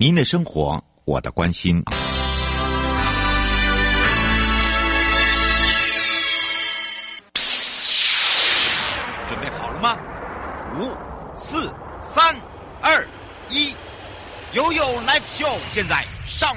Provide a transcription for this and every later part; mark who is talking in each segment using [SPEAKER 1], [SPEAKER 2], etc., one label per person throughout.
[SPEAKER 1] 您的生活，我的关心。准备好了吗？五、四、三、二、一，悠悠 Live Show 现在上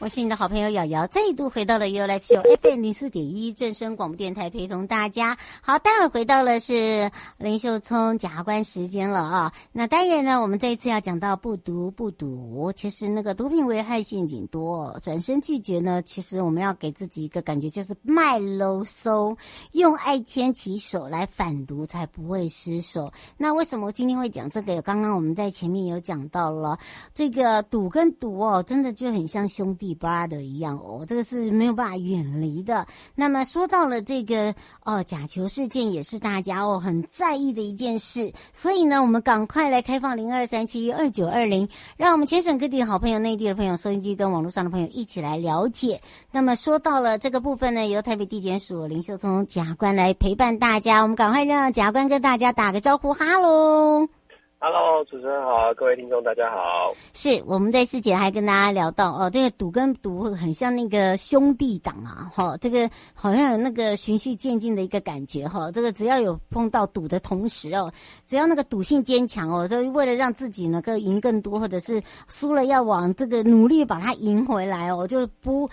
[SPEAKER 2] 我是你的好朋友瑶瑶，再度回到了 You Life Show FM 零四点一正声广播电台，陪同大家。好，待会回到了是林秀聪检察官时间了啊。那当然呢，我们这一次要讲到不毒不赌，其实那个毒品危害陷阱多，转身拒绝呢，其实我们要给自己一个感觉，就是卖楼搜，用爱牵起手来反毒，才不会失手。那为什么今天会讲这个？刚刚我们在前面有讲到了，这个赌跟毒哦，真的就很像兄弟。一巴的一样哦，这个是没有办法远离的。那么说到了这个哦，假球事件也是大家哦很在意的一件事，所以呢，我们赶快来开放零二三七二九二零，让我们全省各地的好朋友、内地的朋友、收音机跟网络上的朋友一起来了解。那么说到了这个部分呢，由台北地检署林秀聪检察官来陪伴大家，我们赶快让检察官跟大家打个招呼，哈喽。
[SPEAKER 3] Hello，主持人好，各位听众大家好。
[SPEAKER 2] 是我们在之前还跟大家聊到哦，这个赌跟赌很像那个兄弟档啊，哈、哦，这个好像有那个循序渐进的一个感觉哈、哦。这个只要有碰到赌的同时哦，只要那个赌性坚强哦，就为了让自己能够赢更多，或者是输了要往这个努力把它赢回来哦，就不。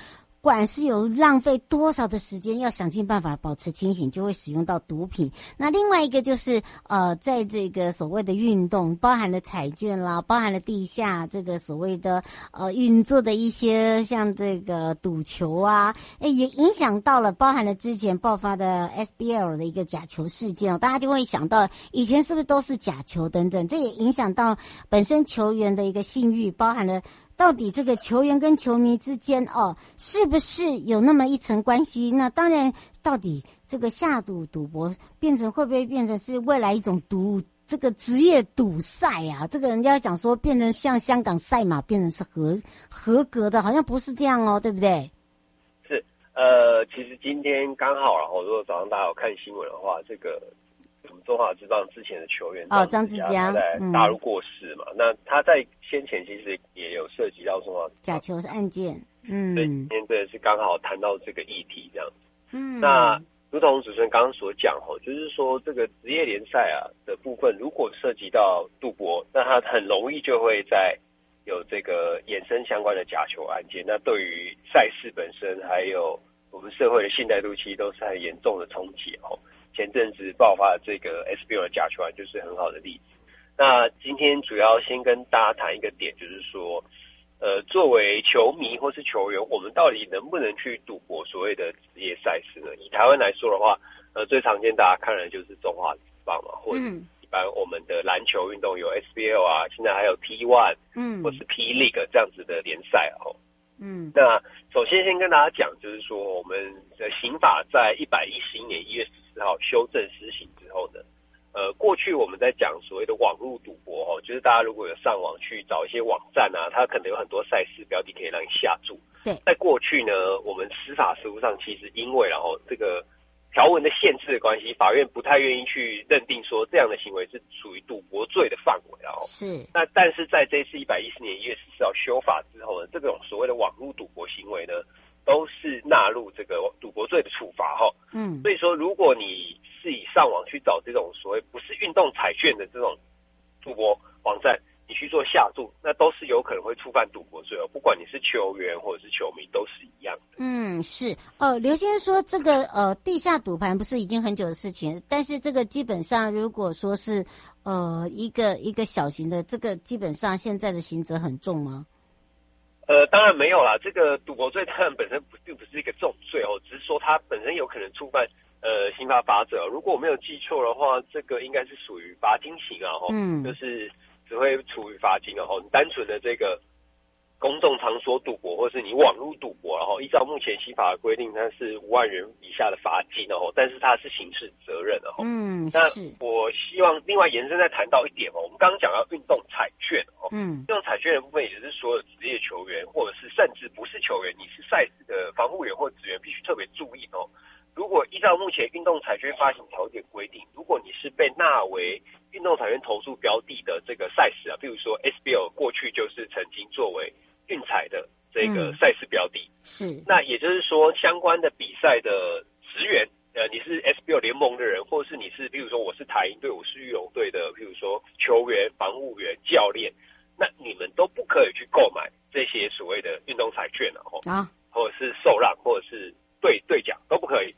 [SPEAKER 2] 不管是有浪费多少的时间，要想尽办法保持清醒，就会使用到毒品。那另外一个就是，呃，在这个所谓的运动，包含了彩券啦，包含了地下这个所谓的呃运作的一些像这个赌球啊，诶，也影响到了，包含了之前爆发的 SBL 的一个假球事件，大家就会想到以前是不是都是假球等等，这也影响到本身球员的一个信誉，包含了。到底这个球员跟球迷之间哦，是不是有那么一层关系？那当然，到底这个下赌赌博变成会不会变成是未来一种赌这个职业赌赛啊？这个人家讲说变成像香港赛马，变成是合合格的，好像不是这样哦，对不对？
[SPEAKER 3] 是，呃，其实今天刚好，然后如果早上大家有看新闻的话，这个。中华职棒之前的球员
[SPEAKER 2] 哦，张志佳
[SPEAKER 3] 在大陆过世嘛？嗯、那他在先前其实也有涉及到什么
[SPEAKER 2] 假球是案件，嗯，
[SPEAKER 3] 对，今天这是刚好谈到这个议题这样子。
[SPEAKER 2] 嗯，
[SPEAKER 3] 那如同主持人刚刚所讲哦，就是说这个职业联赛啊的部分，如果涉及到赌博，那他很容易就会在有这个衍生相关的假球案件。那对于赛事本身，还有我们社会的信赖度，其实都是很严重的冲击哦。前阵子爆发的这个 SBL 的假球案就是很好的例子。那今天主要先跟大家谈一个点，就是说，呃，作为球迷或是球员，我们到底能不能去赌博所谓的职业赛事呢？以台湾来说的话，呃，最常见大家看的就是中华职棒嘛，或者一般我们的篮球运动有 SBL 啊，现在还有 T1，嗯，或是 P League 这样子的联赛哦。嗯，那首先先跟大家讲，就是说我们的刑法在一百一十一年一月十四号修正施行之后呢，呃，过去我们在讲所谓的网络赌博哦，就是大家如果有上网去找一些网站啊，它可能有很多赛事标的可以让你下注。对，在过去呢，我们司法实务上其实因为然后这个。条文的限制的关系，法院不太愿意去认定说这样的行为是属于赌博罪的范围哦。是。那但是在这次一百一十年一月十四号修法之后呢，这种所谓的网络赌博行为呢，都是纳入这个赌博罪的处罚哈。嗯。所以说，如果你是以上网去找这种所谓不是运动彩券的这种赌博网站。你去做下注，那都是有可能会触犯赌博罪哦。不管你是球员或者是球迷，都是一样的。
[SPEAKER 2] 嗯，是。呃，刘先生说这个呃地下赌盘不是已经很久的事情，但是这个基本上如果说是呃一个一个小型的，这个基本上现在的刑责很重吗？
[SPEAKER 3] 呃，当然没有啦。这个赌博罪当然本身不并不是一个重罪哦，只是说它本身有可能触犯呃刑法法则。如果我没有记错的话，这个应该是属于罚金刑啊。嗯，就是。只会处于罚金的哦。你单纯的这个。公众场所赌博，或是你网络赌博，然后依照目前刑法的规定，它是五万元以下的罚金哦，但是它是刑事责任的哦。
[SPEAKER 2] 嗯，
[SPEAKER 3] 那我希望另外延伸再谈到一点哦，我们刚刚讲到运动彩券哦，嗯，运动彩券的部分也是所有职业球员，或者是甚至不是球员，你是赛事的防护员或职员，必须特别注意哦。如果依照目前运动彩券发行条件规定，如果你是被纳为运动彩券投注标的的这个赛事啊，譬如说 SBL 过去就是曾经作为的这个赛事标的，
[SPEAKER 2] 嗯、是。
[SPEAKER 3] 那也就是说，相关的比赛的职员，呃，你是 SBL 联盟的人，或者是你是，比如说我是台银队，我是玉龙队的，譬如说球员、防务员、教练，那你们都不可以去购买这些所谓的运动彩券了哦，啊，或者是受让，或者是兑兑奖都不可以。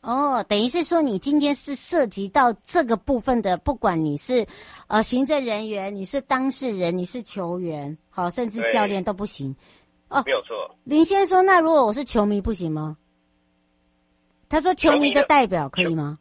[SPEAKER 2] 哦，等于是说，你今天是涉及到这个部分的，不管你是呃行政人员，你是当事人，你是球员，好，甚至教练都不行。哦，
[SPEAKER 3] 没有错。
[SPEAKER 2] 林先生说，那如果我是球迷不行吗？他说，球迷的代表可以吗？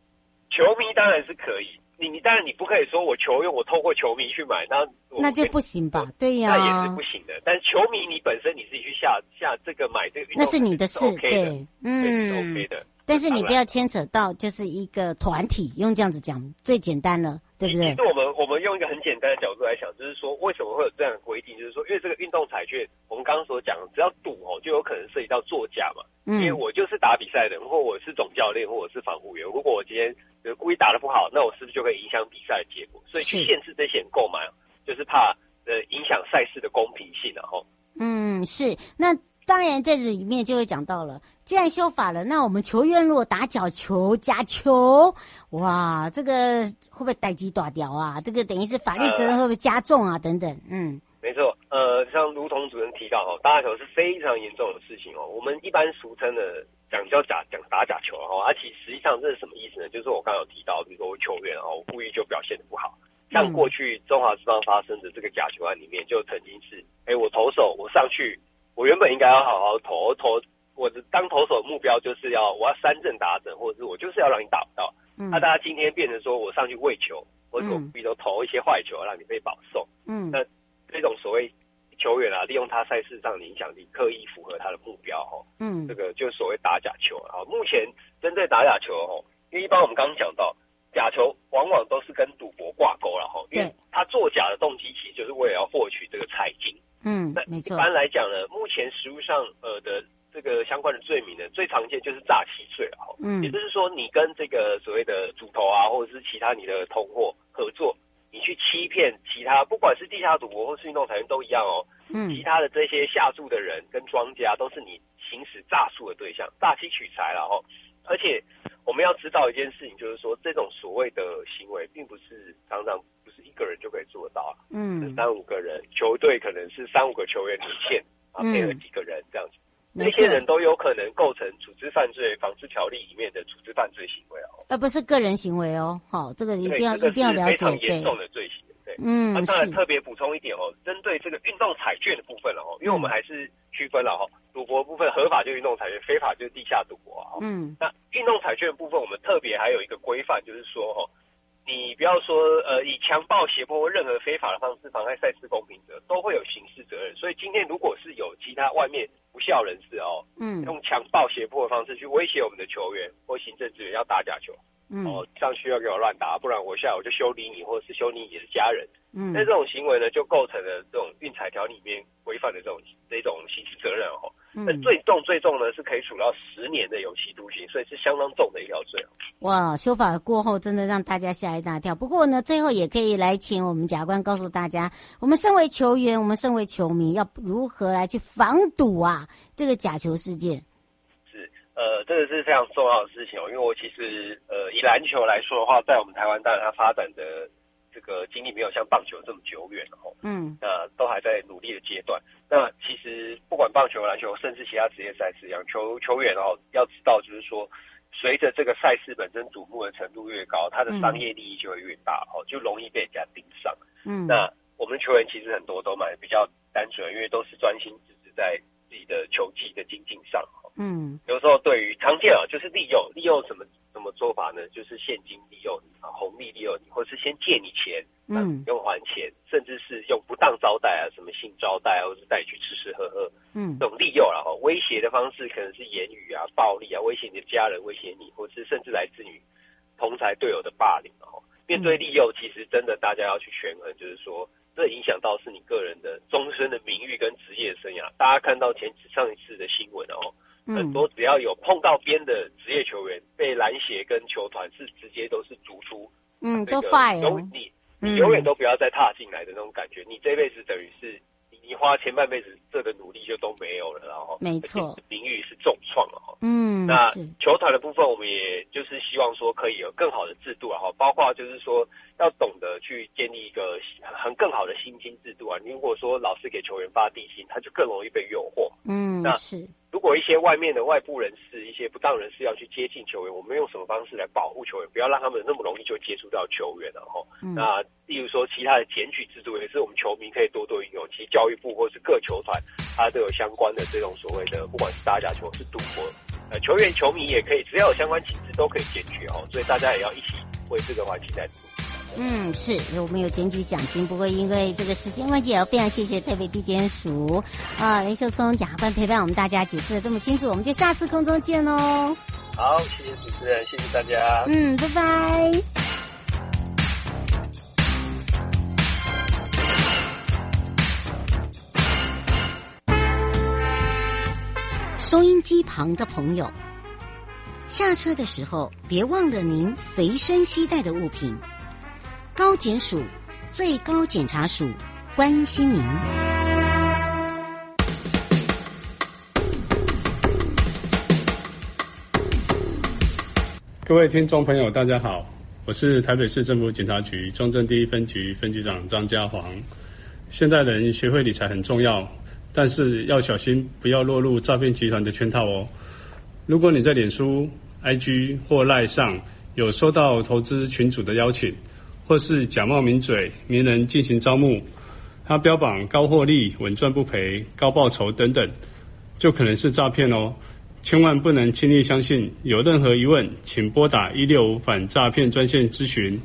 [SPEAKER 3] 球，迷当然是可以。你你当然你不可以说我球用我透过球迷去买，那
[SPEAKER 2] 那就不行吧？对呀，
[SPEAKER 3] 那也是不行的。但是球迷你本身你自己去下下这个买这个
[SPEAKER 2] 那是你的事，
[SPEAKER 3] 是 OK 的，
[SPEAKER 2] 对，嗯，
[SPEAKER 3] 是 OK 的。
[SPEAKER 2] 但是你不要牵扯到就是一个团体，用这样子讲最简单了，对不对？
[SPEAKER 3] 其实我们我们用一个很简单的角度来想，就是说为什么会有这样的规定？就是说，因为这个运动彩券，我们刚刚所讲，只要赌哦，就有可能涉及到作假嘛。嗯。因为我就是打比赛的，或我是总教练，或我是防护员。如果我今天故意打的不好，那我是不是就会影响比赛的结果？所以去限制这些人购买，就是怕呃影响赛事的公平性，然后。
[SPEAKER 2] 嗯，是那。当然，在这里面就会讲到了，既然修法了，那我们球员如果打角球、假球，哇，这个会不会逮鸡打掉啊？这个等于是法律责任会不会加重啊？呃、等等，嗯，
[SPEAKER 3] 没错，呃，像如同主任提到哦，打假球是非常严重的事情哦。我们一般俗称的讲叫假讲打假球哦，而、啊、其实际上这是什么意思呢？就是我刚刚有提到，比如说我球员哦，我故意就表现的不好，像过去中华之邦发生的这个假球案里面，就曾经是，哎，我投手我上去。我原本应该要好好投投，我的当投手的目标就是要我要三振打整，或者是我就是要让你打不到。那、嗯啊、大家今天变成说我上去喂球，或者我比如投一些坏球，让你被保送。嗯，那这种所谓球员啊，利用他赛事上的影响力，刻意符合他的目标哈。嗯，这个就是所谓打假球啊。目前针对打假球哦，因为一般我们刚刚讲到假球往往都是跟赌博挂钩了哈，因为他作假的动机其实就是为了要获取这个彩金。
[SPEAKER 2] 嗯，
[SPEAKER 3] 那一般来讲呢，目前实务上呃的这个相关的罪名呢，最常见就是诈欺罪了哈。嗯，也就是说，你跟这个所谓的主头啊，或者是其他你的同伙合作，你去欺骗其他，不管是地下赌博或是运动彩券都一样哦。嗯，其他的这些下注的人跟庄家都是你行使诈术的对象，诈欺取财了哈。而且我们要知道一件事情，就是说这种所谓的行为，并不是常常不是。一个人就可以做到，嗯，三五个人，球队可能是三五个球员连线，啊，配合几个人这样子，那、嗯、些人都有可能构成组织犯罪防治条例里面的组织犯罪行为哦，
[SPEAKER 2] 而不是个人行为哦，好，这个一定要、这个、一定要了解，非常
[SPEAKER 3] 严重的罪行，对，
[SPEAKER 2] 对嗯，
[SPEAKER 3] 那当然特别补充一点哦，针对这个运动彩券的部分了哦，因为我们还是区分了哈，赌博部分合法就运动彩券，非法就是地下赌博啊，嗯，那运动彩券的部分，我们特别还有一个规范，就是说哦。你不要说，呃，以强暴、胁迫或任何非法的方式妨害赛事公平者，都会有刑事责任。所以今天如果是有其他外面不肖人士哦，嗯，用强暴、胁迫的方式去威胁我们的球员或行政职员要打假球，嗯，哦，上去要给我乱打，不然我下来我就修理你，或者是修理你的家人。嗯，那这种行为呢，就构成了这种运彩条里面规范的这种这种刑事责任哦。那、嗯、最重最重呢，是可以处到十年的有期徒刑，所以是相当重的一条罪。
[SPEAKER 2] 哇，修法过后真的让大家吓一大跳。不过呢，最后也可以来请我们甲官告诉大家，我们身为球员，我们身为球迷，要如何来去防堵啊这个假球事件？
[SPEAKER 3] 是，呃，这个是非常重要的事情哦。因为我其实呃，以篮球来说的话，在我们台湾，当然它发展的。这个经历没有像棒球这么久远哦，嗯，那都还在努力的阶段。那其实不管棒球、篮球，甚至其他职业赛事一样，球球员哦，要知道就是说，随着这个赛事本身瞩目的程度越高，它的商业利益就会越大哦，就容易被人家盯上。嗯，那我们球员其实很多都蛮比较单纯，因为都是专心只是在。自己的球技的精进上。
[SPEAKER 2] 嗯，
[SPEAKER 3] 有时候对于常见啊，就是利用，利用什么什么做法呢？就是现金利用你啊，红利利用你，或是先借你钱，嗯，用还钱，甚至是用不当招待啊，什么性招待啊，或是带你去吃吃喝喝，嗯，这种利诱然后威胁的方式可能是言语啊、暴力啊，威胁你的家人，威胁你，或是甚至来自于同才队友的霸凌哦。面对利诱，其实真的大家要去权衡，就是说。这影响到是你个人的终身的名誉跟职业生涯。大家看到前上一次的新闻哦，很多只要有碰到边的职业球员被篮协跟球团是直接都是逐出，
[SPEAKER 2] 嗯，都 fire，
[SPEAKER 3] 你你永远都不要再踏进来的那种感觉。你这辈子等于是你花前半辈子这个努力就都没有了，然后没错。
[SPEAKER 2] 嗯，
[SPEAKER 3] 那球团的部分，我们也就是希望说可以有更好的制度啊，哈，包括就是说。要懂得去建立一个很更好的薪金制度啊！你如果说老是给球员发低薪，他就更容易被诱惑。
[SPEAKER 2] 嗯，
[SPEAKER 3] 那
[SPEAKER 2] 是。
[SPEAKER 3] 如果一些外面的外部人士、一些不当人士要去接近球员，我们用什么方式来保护球员，不要让他们那么容易就接触到球员了哈。嗯、那例如说其他的检举制度，也是我们球迷可以多多运用。其实教育部或是各球团，它都有相关的这种所谓的，不管是打假球是赌博，呃，球员、球迷也可以，只要有相关情资都可以检举哦。所以大家也要一起为这个环境来努力。
[SPEAKER 2] 嗯，是我们有检举奖金，不过因为这个时间关系，要非常谢谢台北地检署啊林秀聪贾办陪伴我们大家解释的这么清楚，我们就下次空中见喽。
[SPEAKER 3] 好，谢谢主持人，谢谢大家。
[SPEAKER 2] 嗯，拜拜。收音机旁的朋友，下车的时候别忘了您随身携带的物品。高检署最高检察署关心您。
[SPEAKER 4] 各位听众朋友，大家好，我是台北市政府警察局中正第一分局分局长张家煌。现代人学会理财很重要，但是要小心，不要落入诈骗集团的圈套哦。如果你在脸书、IG 或赖上有收到投资群组的邀请，或是假冒名嘴、名人进行招募，他标榜高获利、稳赚不赔、高报酬等等，就可能是诈骗哦。千万不能轻易相信。有任何疑问，请拨打一六五反诈骗专线咨询。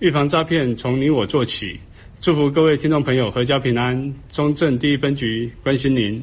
[SPEAKER 4] 预防诈骗，从你我做起。祝福各位听众朋友阖家平安。中正第一分局关心您。